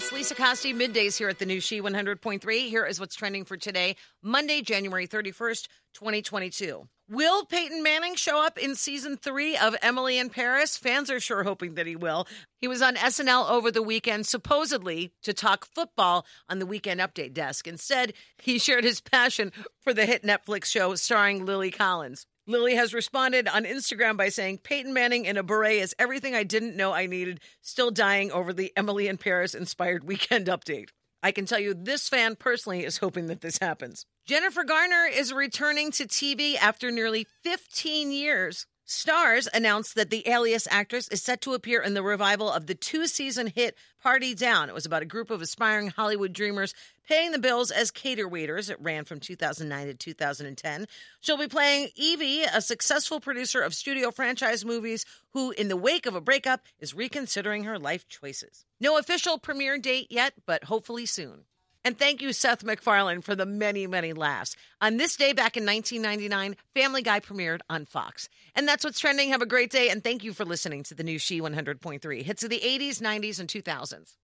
it's Lisa Costi, middays here at the new She 100.3. Here is what's trending for today, Monday, January 31st, 2022. Will Peyton Manning show up in season three of Emily in Paris? Fans are sure hoping that he will. He was on SNL over the weekend, supposedly to talk football on the weekend update desk. Instead, he shared his passion for the hit Netflix show starring Lily Collins. Lily has responded on Instagram by saying, Peyton Manning in a beret is everything I didn't know I needed, still dying over the Emily in Paris inspired weekend update. I can tell you this fan personally is hoping that this happens. Jennifer Garner is returning to TV after nearly 15 years. Starz announced that the Alias actress is set to appear in the revival of the two season hit Party Down. It was about a group of aspiring Hollywood dreamers paying the bills as cater waiters. It ran from 2009 to 2010. She'll be playing Evie, a successful producer of studio franchise movies who, in the wake of a breakup, is reconsidering her life choices. No official premiere date yet, but hopefully soon. And thank you, Seth MacFarlane, for the many, many laughs. On this day back in 1999, Family Guy premiered on Fox. And that's what's trending. Have a great day, and thank you for listening to the new She 100.3 hits of the 80s, 90s, and 2000s.